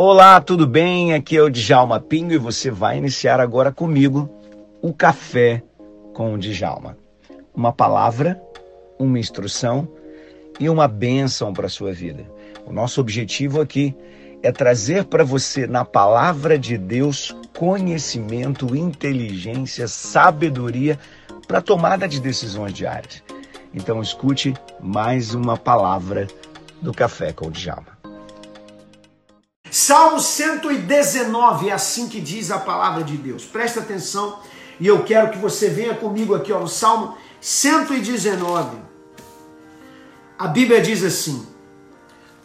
Olá, tudo bem? Aqui é o Djalma Pinho e você vai iniciar agora comigo o Café com o Djalma. Uma palavra, uma instrução e uma bênção para a sua vida. O nosso objetivo aqui é trazer para você, na palavra de Deus, conhecimento, inteligência, sabedoria para tomada de decisões diárias. Então escute mais uma palavra do Café com o Djalma. Salmo 119 é assim que diz a palavra de Deus. Presta atenção e eu quero que você venha comigo aqui ó, no Salmo 119. A Bíblia diz assim: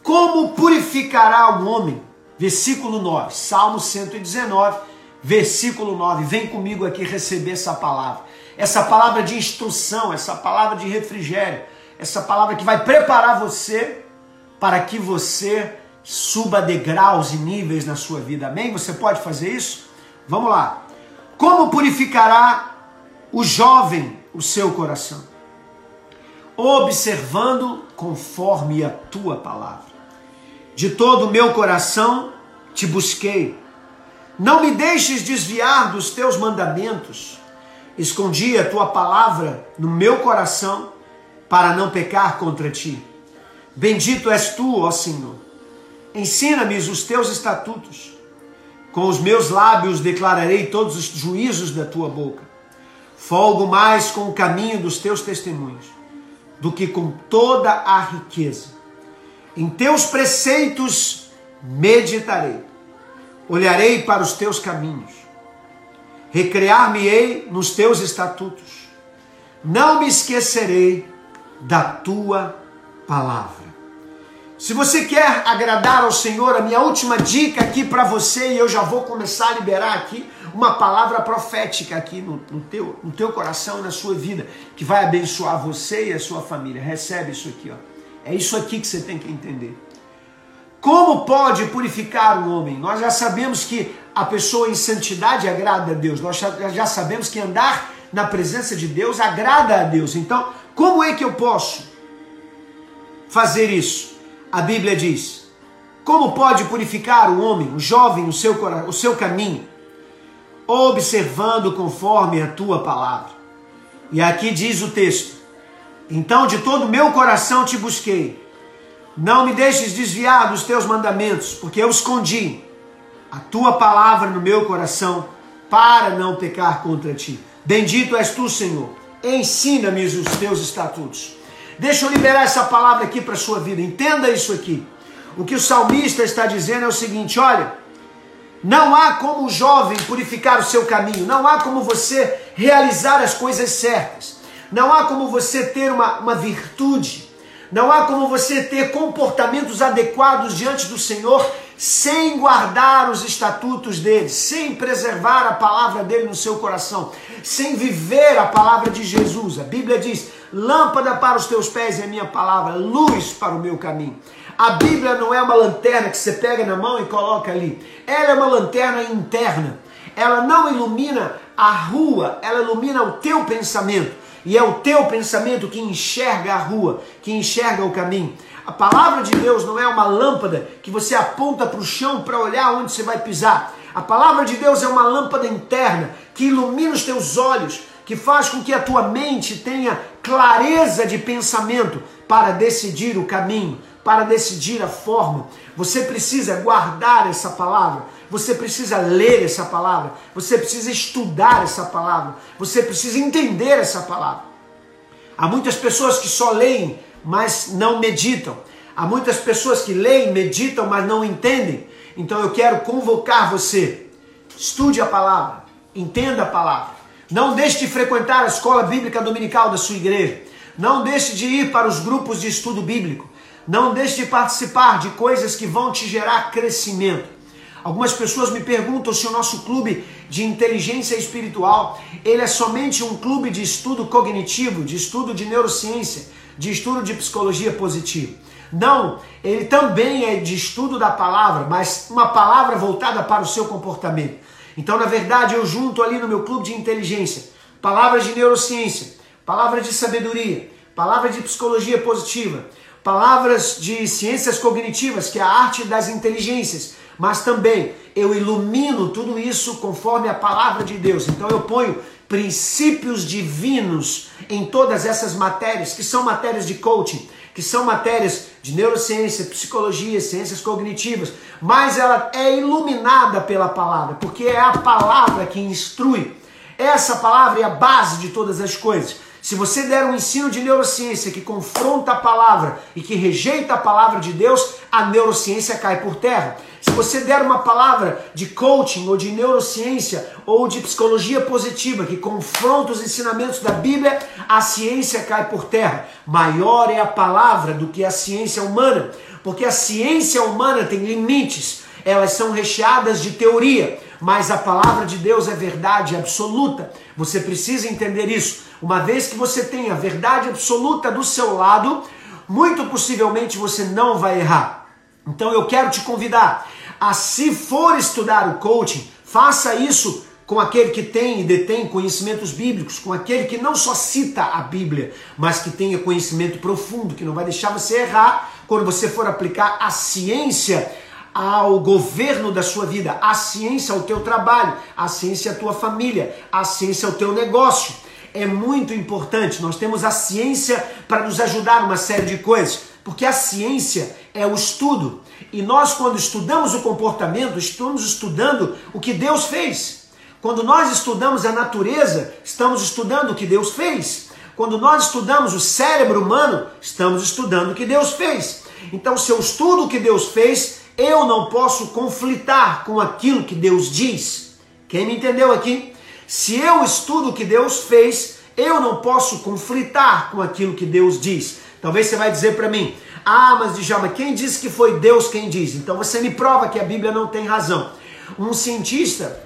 Como purificará o homem? Versículo 9, Salmo 119, versículo 9. Vem comigo aqui receber essa palavra. Essa palavra de instrução, essa palavra de refrigério, essa palavra que vai preparar você para que você suba degraus e níveis na sua vida. Amém? Você pode fazer isso? Vamos lá. Como purificará o jovem o seu coração? Observando conforme a tua palavra. De todo o meu coração te busquei. Não me deixes desviar dos teus mandamentos. Escondi a tua palavra no meu coração para não pecar contra ti. Bendito és tu, ó Senhor Ensina-me os teus estatutos. Com os meus lábios declararei todos os juízos da tua boca. Folgo mais com o caminho dos teus testemunhos do que com toda a riqueza. Em teus preceitos meditarei. Olharei para os teus caminhos. Recrear-me-ei nos teus estatutos. Não me esquecerei da tua palavra. Se você quer agradar ao Senhor, a minha última dica aqui para você, e eu já vou começar a liberar aqui uma palavra profética aqui no, no, teu, no teu coração e na sua vida, que vai abençoar você e a sua família. Recebe isso aqui, ó. É isso aqui que você tem que entender. Como pode purificar o homem? Nós já sabemos que a pessoa em santidade agrada a Deus. Nós já sabemos que andar na presença de Deus agrada a Deus. Então, como é que eu posso fazer isso? A Bíblia diz: Como pode purificar o homem, o jovem, o seu, o seu caminho? Observando conforme a tua palavra. E aqui diz o texto: Então de todo o meu coração te busquei. Não me deixes desviar dos teus mandamentos, porque eu escondi a tua palavra no meu coração para não pecar contra ti. Bendito és tu, Senhor. Ensina-me os teus estatutos. Deixa eu liberar essa palavra aqui para a sua vida. Entenda isso aqui. O que o salmista está dizendo é o seguinte: olha, não há como o jovem purificar o seu caminho, não há como você realizar as coisas certas, não há como você ter uma, uma virtude, não há como você ter comportamentos adequados diante do Senhor sem guardar os estatutos dele, sem preservar a palavra dele no seu coração, sem viver a palavra de Jesus. A Bíblia diz: lâmpada para os teus pés é minha palavra, luz para o meu caminho. A Bíblia não é uma lanterna que você pega na mão e coloca ali. Ela é uma lanterna interna. Ela não ilumina a rua, ela ilumina o teu pensamento. E é o teu pensamento que enxerga a rua, que enxerga o caminho. A palavra de Deus não é uma lâmpada que você aponta para o chão para olhar onde você vai pisar. A palavra de Deus é uma lâmpada interna que ilumina os teus olhos, que faz com que a tua mente tenha clareza de pensamento para decidir o caminho, para decidir a forma. Você precisa guardar essa palavra, você precisa ler essa palavra, você precisa estudar essa palavra, você precisa entender essa palavra. Há muitas pessoas que só leem, mas não meditam. Há muitas pessoas que leem, meditam, mas não entendem. Então eu quero convocar você. Estude a palavra, entenda a palavra. Não deixe de frequentar a escola bíblica dominical da sua igreja. Não deixe de ir para os grupos de estudo bíblico. Não deixe de participar de coisas que vão te gerar crescimento. Algumas pessoas me perguntam se o nosso clube de inteligência espiritual, ele é somente um clube de estudo cognitivo, de estudo de neurociência, de estudo de psicologia positiva. Não, ele também é de estudo da palavra, mas uma palavra voltada para o seu comportamento. Então, na verdade, eu junto ali no meu clube de inteligência palavras de neurociência, palavras de sabedoria, palavras de psicologia positiva, palavras de ciências cognitivas, que é a arte das inteligências, mas também eu ilumino tudo isso conforme a palavra de Deus. Então eu ponho princípios divinos em todas essas matérias, que são matérias de coaching, que são matérias de neurociência, psicologia, ciências cognitivas, mas ela é iluminada pela palavra, porque é a palavra que instrui. Essa palavra é a base de todas as coisas. Se você der um ensino de neurociência que confronta a palavra e que rejeita a palavra de Deus, a neurociência cai por terra. Se você der uma palavra de coaching ou de neurociência ou de psicologia positiva que confronta os ensinamentos da Bíblia, a ciência cai por terra. Maior é a palavra do que a ciência humana, porque a ciência humana tem limites, elas são recheadas de teoria mas a palavra de Deus é verdade absoluta. Você precisa entender isso. Uma vez que você tem a verdade absoluta do seu lado, muito possivelmente você não vai errar. Então eu quero te convidar a, se for estudar o coaching, faça isso com aquele que tem e detém conhecimentos bíblicos, com aquele que não só cita a Bíblia, mas que tenha conhecimento profundo, que não vai deixar você errar quando você for aplicar a ciência ao governo da sua vida, a ciência ao teu trabalho, a ciência à tua família, a ciência ao teu negócio. É muito importante. Nós temos a ciência para nos ajudar uma série de coisas, porque a ciência é o estudo. E nós, quando estudamos o comportamento, estamos estudando o que Deus fez. Quando nós estudamos a natureza, estamos estudando o que Deus fez. Quando nós estudamos o cérebro humano, estamos estudando o que Deus fez. Então, se eu estudo o que Deus fez, eu não posso conflitar com aquilo que Deus diz. Quem me entendeu aqui? Se eu estudo o que Deus fez, eu não posso conflitar com aquilo que Deus diz. Talvez você vai dizer para mim: "Ah, mas Djalma, quem disse que foi Deus quem diz?" Então você me prova que a Bíblia não tem razão. Um cientista,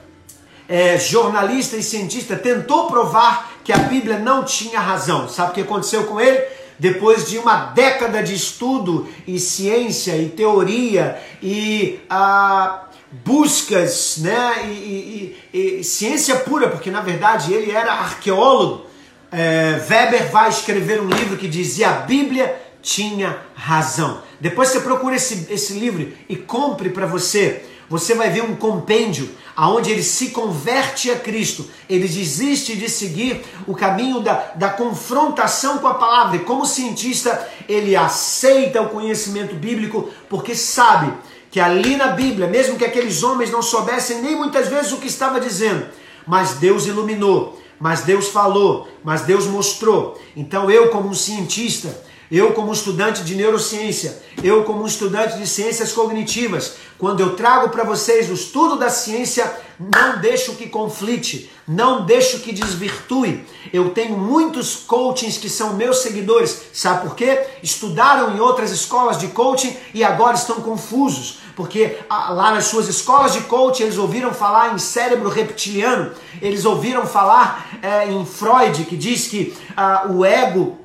é, jornalista e cientista tentou provar que a Bíblia não tinha razão. Sabe o que aconteceu com ele? depois de uma década de estudo e ciência e teoria e ah, buscas, né, e, e, e, ciência pura, porque na verdade ele era arqueólogo. É, Weber vai escrever um livro que dizia a Bíblia tinha razão. Depois você procura esse, esse livro e compre para você você vai ver um compêndio aonde ele se converte a Cristo, ele desiste de seguir o caminho da, da confrontação com a palavra, e como cientista, ele aceita o conhecimento bíblico porque sabe que ali na Bíblia, mesmo que aqueles homens não soubessem nem muitas vezes o que estava dizendo, mas Deus iluminou, mas Deus falou, mas Deus mostrou. Então eu, como um cientista, eu, como estudante de neurociência, eu, como estudante de ciências cognitivas, quando eu trago para vocês o estudo da ciência, não deixo que conflite, não deixo que desvirtue. Eu tenho muitos coachings que são meus seguidores, sabe por quê? Estudaram em outras escolas de coaching e agora estão confusos, porque ah, lá nas suas escolas de coaching eles ouviram falar em cérebro reptiliano, eles ouviram falar é, em Freud, que diz que ah, o ego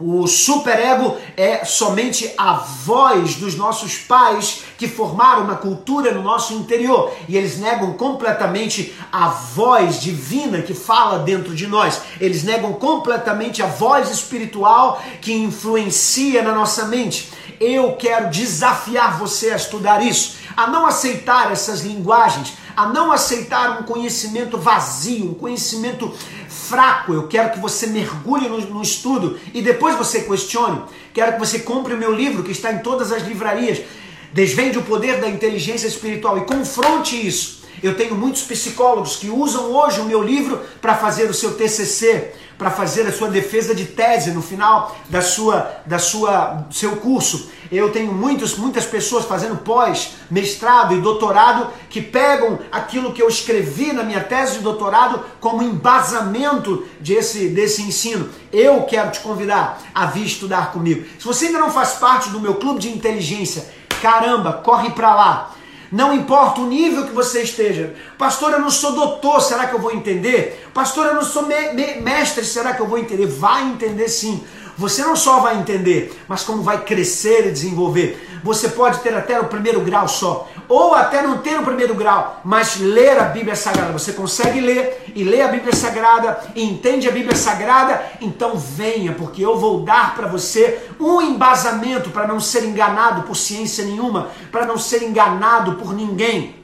o superego é somente a voz dos nossos pais que formaram uma cultura no nosso interior e eles negam completamente a voz divina que fala dentro de nós. Eles negam completamente a voz espiritual que influencia na nossa mente. Eu quero desafiar você a estudar isso, a não aceitar essas linguagens, a não aceitar um conhecimento vazio, um conhecimento fraco. Eu quero que você mergulhe no, no, estudo e depois você questione. Quero que você compre o meu livro que está em todas as livrarias. Desvende o poder da inteligência espiritual e confronte isso. Eu tenho muitos psicólogos que usam hoje o meu livro para fazer o seu TCC, para fazer a sua defesa de tese no final da sua da sua seu curso. Eu tenho muitos, muitas pessoas fazendo pós, mestrado e doutorado que pegam aquilo que eu escrevi na minha tese de doutorado como embasamento desse, desse ensino. Eu quero te convidar a vir estudar comigo. Se você ainda não faz parte do meu clube de inteligência, caramba, corre para lá. Não importa o nível que você esteja. Pastor, eu não sou doutor, será que eu vou entender? Pastor, eu não sou me me mestre, será que eu vou entender? Vai entender sim. Você não só vai entender, mas como vai crescer e desenvolver. Você pode ter até o primeiro grau só, ou até não ter o primeiro grau, mas ler a Bíblia Sagrada. Você consegue ler e ler a Bíblia Sagrada e entende a Bíblia Sagrada? Então venha, porque eu vou dar para você um embasamento para não ser enganado por ciência nenhuma, para não ser enganado por ninguém.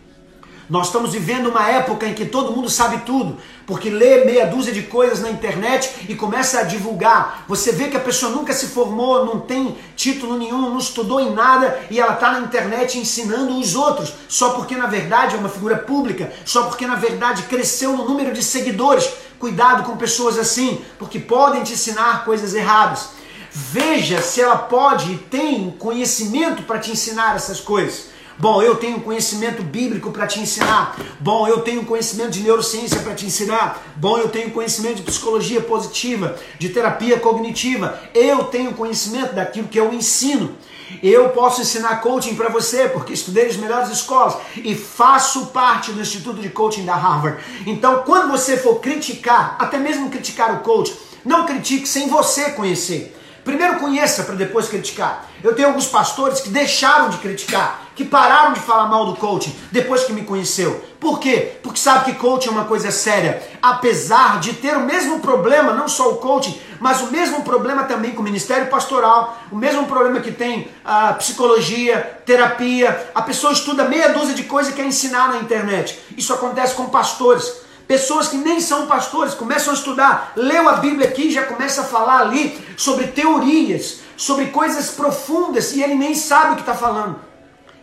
Nós estamos vivendo uma época em que todo mundo sabe tudo, porque lê meia dúzia de coisas na internet e começa a divulgar. Você vê que a pessoa nunca se formou, não tem título nenhum, não estudou em nada e ela está na internet ensinando os outros, só porque na verdade é uma figura pública, só porque na verdade cresceu no número de seguidores. Cuidado com pessoas assim, porque podem te ensinar coisas erradas. Veja se ela pode e tem conhecimento para te ensinar essas coisas. Bom, eu tenho conhecimento bíblico para te ensinar. Bom, eu tenho conhecimento de neurociência para te ensinar. Bom, eu tenho conhecimento de psicologia positiva, de terapia cognitiva. Eu tenho conhecimento daquilo que eu ensino. Eu posso ensinar coaching para você, porque estudei nas melhores escolas e faço parte do Instituto de Coaching da Harvard. Então, quando você for criticar, até mesmo criticar o coach, não critique sem você conhecer. Primeiro conheça para depois criticar. Eu tenho alguns pastores que deixaram de criticar, que pararam de falar mal do coaching depois que me conheceu. Por quê? Porque sabe que coaching é uma coisa séria. Apesar de ter o mesmo problema, não só o coaching, mas o mesmo problema também com o ministério pastoral, o mesmo problema que tem a psicologia, terapia. A pessoa estuda meia dúzia de coisas e quer ensinar na internet. Isso acontece com pastores. Pessoas que nem são pastores começam a estudar, leu a Bíblia aqui e já começa a falar ali sobre teorias, sobre coisas profundas e ele nem sabe o que está falando.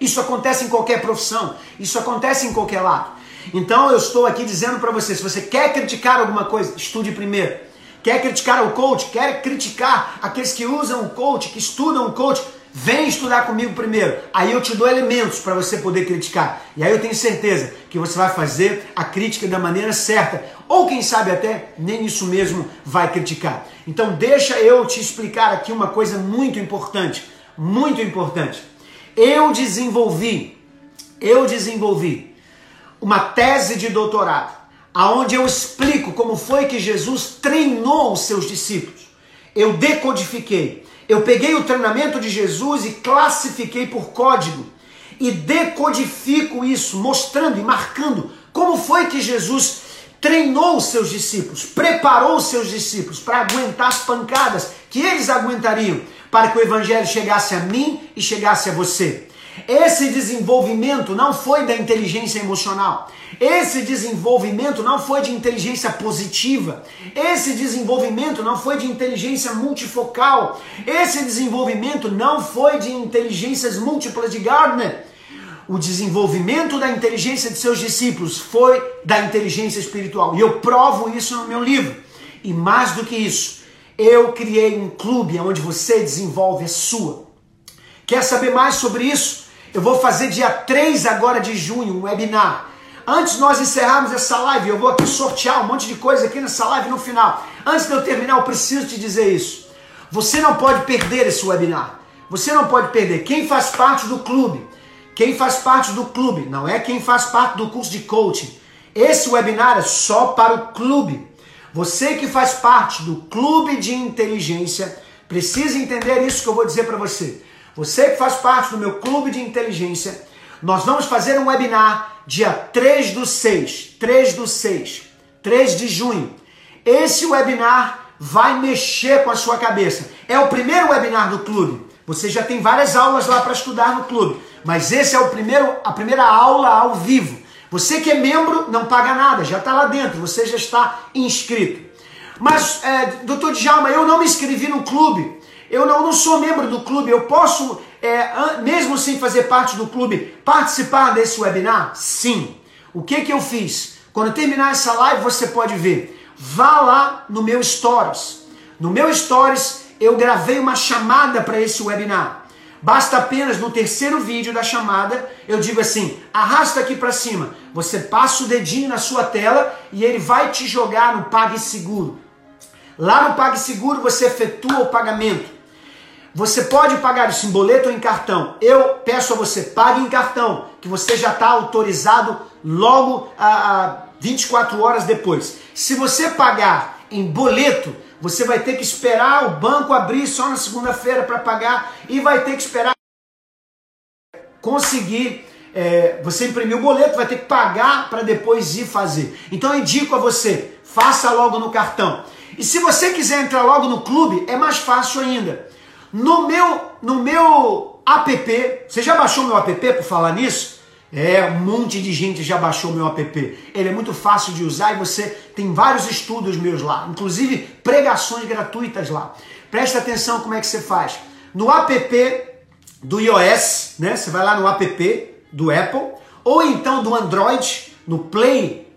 Isso acontece em qualquer profissão, isso acontece em qualquer lado. Então eu estou aqui dizendo para você: se você quer criticar alguma coisa, estude primeiro. Quer criticar o coach, quer criticar aqueles que usam o coach, que estudam o coach, Vem estudar comigo primeiro. Aí eu te dou elementos para você poder criticar. E aí eu tenho certeza que você vai fazer a crítica da maneira certa. Ou quem sabe até nem isso mesmo vai criticar. Então deixa eu te explicar aqui uma coisa muito importante. Muito importante. Eu desenvolvi, eu desenvolvi uma tese de doutorado, aonde eu explico como foi que Jesus treinou os seus discípulos. Eu decodifiquei eu peguei o treinamento de Jesus e classifiquei por código e decodifico isso, mostrando e marcando como foi que Jesus treinou os seus discípulos, preparou os seus discípulos para aguentar as pancadas que eles aguentariam para que o evangelho chegasse a mim e chegasse a você. Esse desenvolvimento não foi da inteligência emocional. Esse desenvolvimento não foi de inteligência positiva. Esse desenvolvimento não foi de inteligência multifocal. Esse desenvolvimento não foi de inteligências múltiplas de Gardner. O desenvolvimento da inteligência de seus discípulos foi da inteligência espiritual. E eu provo isso no meu livro. E mais do que isso, eu criei um clube onde você desenvolve a sua. Quer saber mais sobre isso? Eu vou fazer dia 3 agora de junho um webinar. Antes nós encerrarmos essa live, eu vou aqui sortear um monte de coisa aqui nessa live no final. Antes de eu terminar, eu preciso te dizer isso. Você não pode perder esse webinar. Você não pode perder. Quem faz parte do clube, quem faz parte do clube, não é quem faz parte do curso de coaching. Esse webinar é só para o clube. Você que faz parte do clube de inteligência, precisa entender isso que eu vou dizer para você. Você que faz parte do meu clube de inteligência, nós vamos fazer um webinar dia 3 do 6, 3 do 6, 3 de junho. Esse webinar vai mexer com a sua cabeça. É o primeiro webinar do clube. Você já tem várias aulas lá para estudar no clube, mas esse é o primeiro, a primeira aula ao vivo. Você que é membro não paga nada, já está lá dentro, você já está inscrito. Mas, é, doutor Djalma, eu não me inscrevi no clube. Eu não, não sou membro do clube, eu posso, é, mesmo sem fazer parte do clube, participar desse webinar? Sim. O que, que eu fiz? Quando terminar essa live, você pode ver. Vá lá no meu Stories. No meu Stories, eu gravei uma chamada para esse webinar. Basta apenas no terceiro vídeo da chamada, eu digo assim: arrasta aqui para cima. Você passa o dedinho na sua tela e ele vai te jogar no PagSeguro. Lá no PagSeguro você efetua o pagamento. Você pode pagar isso em boleto ou em cartão. Eu peço a você, pague em cartão, que você já está autorizado logo a, a 24 horas depois. Se você pagar em boleto, você vai ter que esperar o banco abrir só na segunda-feira para pagar e vai ter que esperar conseguir. É, você imprimir o boleto, vai ter que pagar para depois ir fazer. Então eu indico a você, faça logo no cartão. E se você quiser entrar logo no clube, é mais fácil ainda. No meu, no meu app, você já baixou meu app por falar nisso? É, um monte de gente já baixou meu app. Ele é muito fácil de usar e você tem vários estudos meus lá, inclusive pregações gratuitas lá. Presta atenção como é que você faz. No app do iOS, né? Você vai lá no app do Apple ou então do Android, no Play,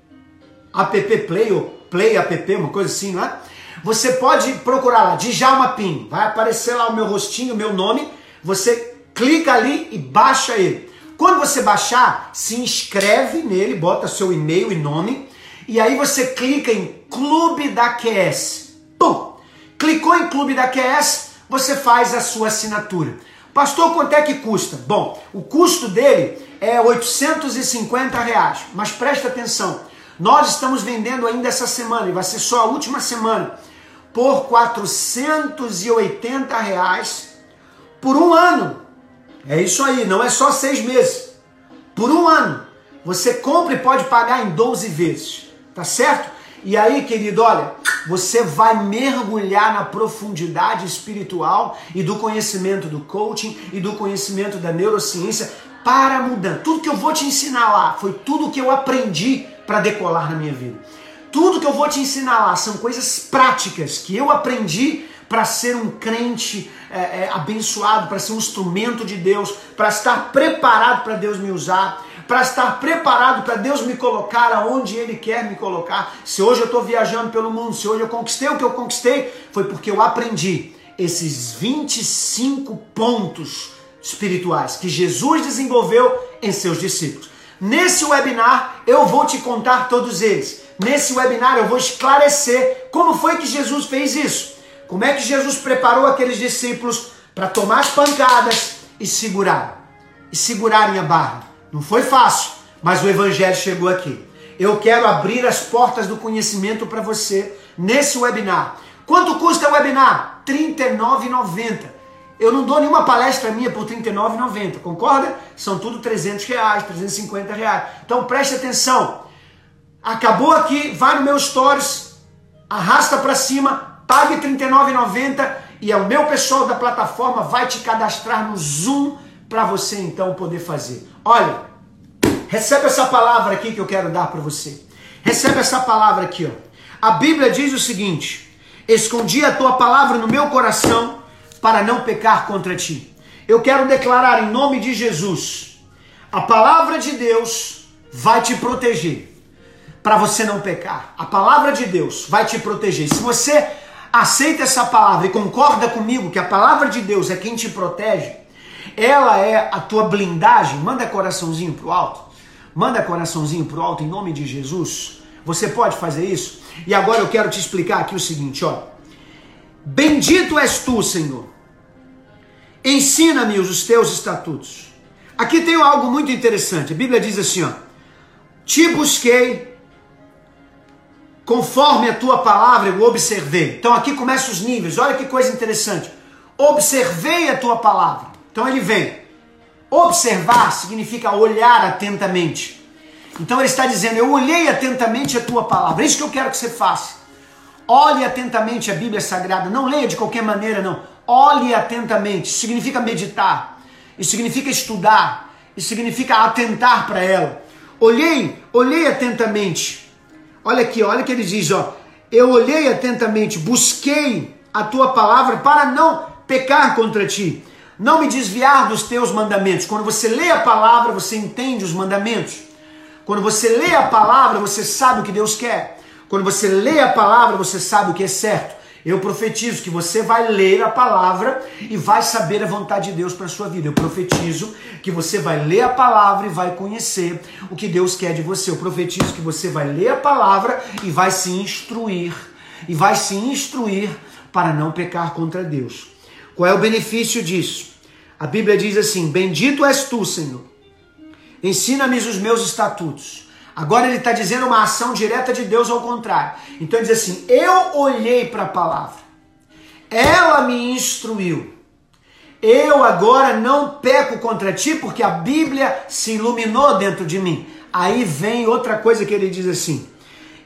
app Play ou Play app, uma coisa assim, não é? Você pode procurar lá, Djalma Pin, vai aparecer lá o meu rostinho, o meu nome, você clica ali e baixa ele. Quando você baixar, se inscreve nele, bota seu e-mail e nome, e aí você clica em Clube da QS. Pum! Clicou em Clube da QS, você faz a sua assinatura. Pastor, quanto é que custa? Bom, o custo dele é 850 reais, mas presta atenção, nós estamos vendendo ainda essa semana, e vai ser só a última semana, por 480 reais por um ano. É isso aí, não é só seis meses. Por um ano. Você compra e pode pagar em 12 vezes. Tá certo? E aí, querido, olha, você vai mergulhar na profundidade espiritual e do conhecimento do coaching e do conhecimento da neurociência para mudar. Tudo que eu vou te ensinar lá foi tudo que eu aprendi para decolar na minha vida. Tudo que eu vou te ensinar lá são coisas práticas que eu aprendi para ser um crente é, é, abençoado, para ser um instrumento de Deus, para estar preparado para Deus me usar, para estar preparado para Deus me colocar aonde Ele quer me colocar. Se hoje eu estou viajando pelo mundo, se hoje eu conquistei o que eu conquistei, foi porque eu aprendi esses 25 pontos espirituais que Jesus desenvolveu em seus discípulos. Nesse webinar eu vou te contar todos eles. Nesse webinar eu vou esclarecer como foi que Jesus fez isso. Como é que Jesus preparou aqueles discípulos para tomar as pancadas e segurar? E segurarem a barra. Não foi fácil, mas o evangelho chegou aqui. Eu quero abrir as portas do conhecimento para você nesse webinar. Quanto custa o webinar? R$ 39,90. Eu não dou nenhuma palestra minha por R$ 39,90, concorda? São tudo 300 reais, 350 reais. Então preste atenção. Acabou aqui, vai no meu stories, arrasta para cima, pague R$ 39,90 e é o meu pessoal da plataforma vai te cadastrar no Zoom para você então poder fazer. Olha, recebe essa palavra aqui que eu quero dar para você. Recebe essa palavra aqui, ó. A Bíblia diz o seguinte: Escondi a tua palavra no meu coração para não pecar contra ti. Eu quero declarar em nome de Jesus: a palavra de Deus vai te proteger para você não pecar. A palavra de Deus vai te proteger. Se você aceita essa palavra e concorda comigo que a palavra de Deus é quem te protege, ela é a tua blindagem, manda coraçãozinho pro alto. Manda coraçãozinho pro alto em nome de Jesus. Você pode fazer isso? E agora eu quero te explicar aqui o seguinte, ó. Bendito és tu, Senhor. Ensina-me os teus estatutos. Aqui tem algo muito interessante. A Bíblia diz assim, ó: Te busquei conforme a tua palavra eu observei. Então aqui começam os níveis, olha que coisa interessante. Observei a tua palavra. Então ele vem. Observar significa olhar atentamente. Então ele está dizendo: Eu olhei atentamente a tua palavra. É isso que eu quero que você faça. Olhe atentamente a Bíblia Sagrada. Não leia de qualquer maneira, não. Olhe atentamente. Isso significa meditar. Isso significa estudar. Isso significa atentar para ela. Olhei, olhei atentamente Olha aqui, olha que ele diz, ó. Eu olhei atentamente, busquei a tua palavra para não pecar contra ti, não me desviar dos teus mandamentos. Quando você lê a palavra, você entende os mandamentos. Quando você lê a palavra, você sabe o que Deus quer. Quando você lê a palavra, você sabe o que é certo. Eu profetizo que você vai ler a palavra e vai saber a vontade de Deus para a sua vida. Eu profetizo que você vai ler a palavra e vai conhecer o que Deus quer de você. Eu profetizo que você vai ler a palavra e vai se instruir. E vai se instruir para não pecar contra Deus. Qual é o benefício disso? A Bíblia diz assim: Bendito és tu, Senhor. Ensina-me os meus estatutos. Agora ele está dizendo uma ação direta de Deus ao contrário. Então ele diz assim: Eu olhei para a palavra, ela me instruiu. Eu agora não peco contra ti porque a Bíblia se iluminou dentro de mim. Aí vem outra coisa que ele diz assim: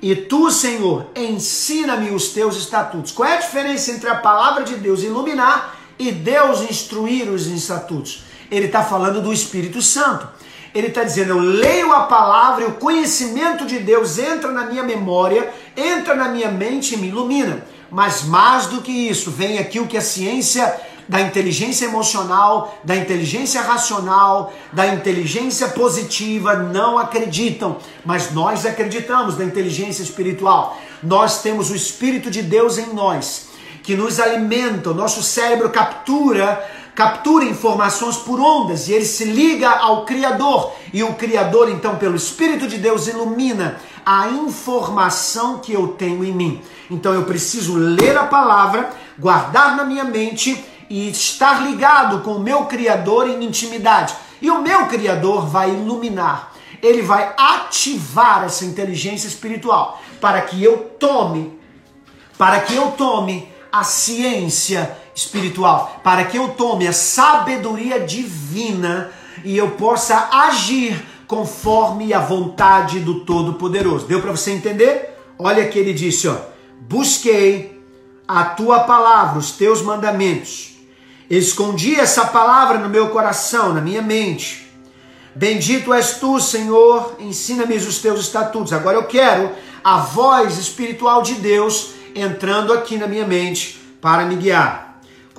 E tu, Senhor, ensina-me os teus estatutos. Qual é a diferença entre a palavra de Deus iluminar e Deus instruir os estatutos? Ele está falando do Espírito Santo. Ele está dizendo: eu leio a palavra e o conhecimento de Deus entra na minha memória, entra na minha mente e me ilumina. Mas mais do que isso, vem aqui o que a ciência da inteligência emocional, da inteligência racional, da inteligência positiva não acreditam, mas nós acreditamos na inteligência espiritual. Nós temos o Espírito de Deus em nós, que nos alimenta, o nosso cérebro captura captura informações por ondas e ele se liga ao Criador. E o Criador, então, pelo Espírito de Deus, ilumina a informação que eu tenho em mim. Então eu preciso ler a palavra, guardar na minha mente e estar ligado com o meu Criador em intimidade. E o meu Criador vai iluminar, ele vai ativar essa inteligência espiritual para que eu tome, para que eu tome a ciência espiritual, para que eu tome a sabedoria divina e eu possa agir conforme a vontade do Todo-Poderoso. Deu para você entender? Olha que ele disse, ó: Busquei a tua palavra, os teus mandamentos. Escondi essa palavra no meu coração, na minha mente. Bendito és tu, Senhor, ensina-me os teus estatutos. Agora eu quero a voz espiritual de Deus entrando aqui na minha mente para me guiar.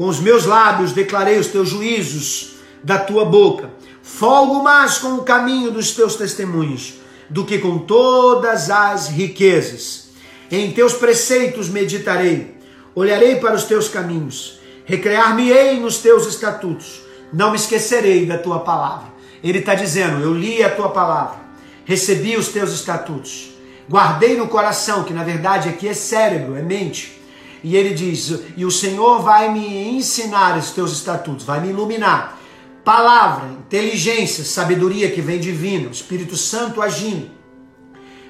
Com os meus lábios declarei os teus juízos da tua boca. Folgo mais com o caminho dos teus testemunhos do que com todas as riquezas. Em teus preceitos meditarei, olharei para os teus caminhos, recrear-me-ei nos teus estatutos, não me esquecerei da tua palavra. Ele está dizendo: Eu li a tua palavra, recebi os teus estatutos, guardei no coração, que na verdade aqui é cérebro, é mente. E ele diz: E o Senhor vai me ensinar os teus estatutos, vai me iluminar. Palavra, inteligência, sabedoria que vem divino, Espírito Santo agindo.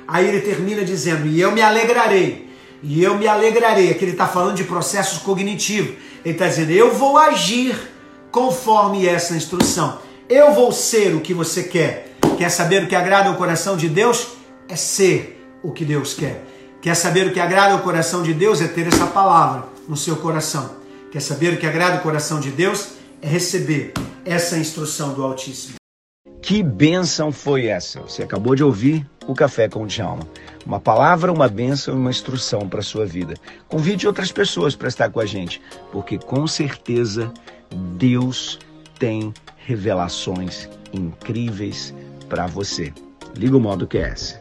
Aí ele termina dizendo: E eu me alegrarei. E eu me alegrarei. Aqui ele está falando de processos cognitivos. Ele está dizendo: Eu vou agir conforme essa instrução. Eu vou ser o que você quer. Quer saber o que agrada ao coração de Deus? É ser o que Deus quer. Quer saber o que agrada ao coração de Deus? É ter essa palavra no seu coração. Quer saber o que agrada ao coração de Deus? É receber essa instrução do Altíssimo. Que bênção foi essa? Você acabou de ouvir o Café com o Djalma. Uma palavra, uma bênção e uma instrução para a sua vida. Convide outras pessoas para estar com a gente, porque com certeza Deus tem revelações incríveis para você. Liga o modo QS.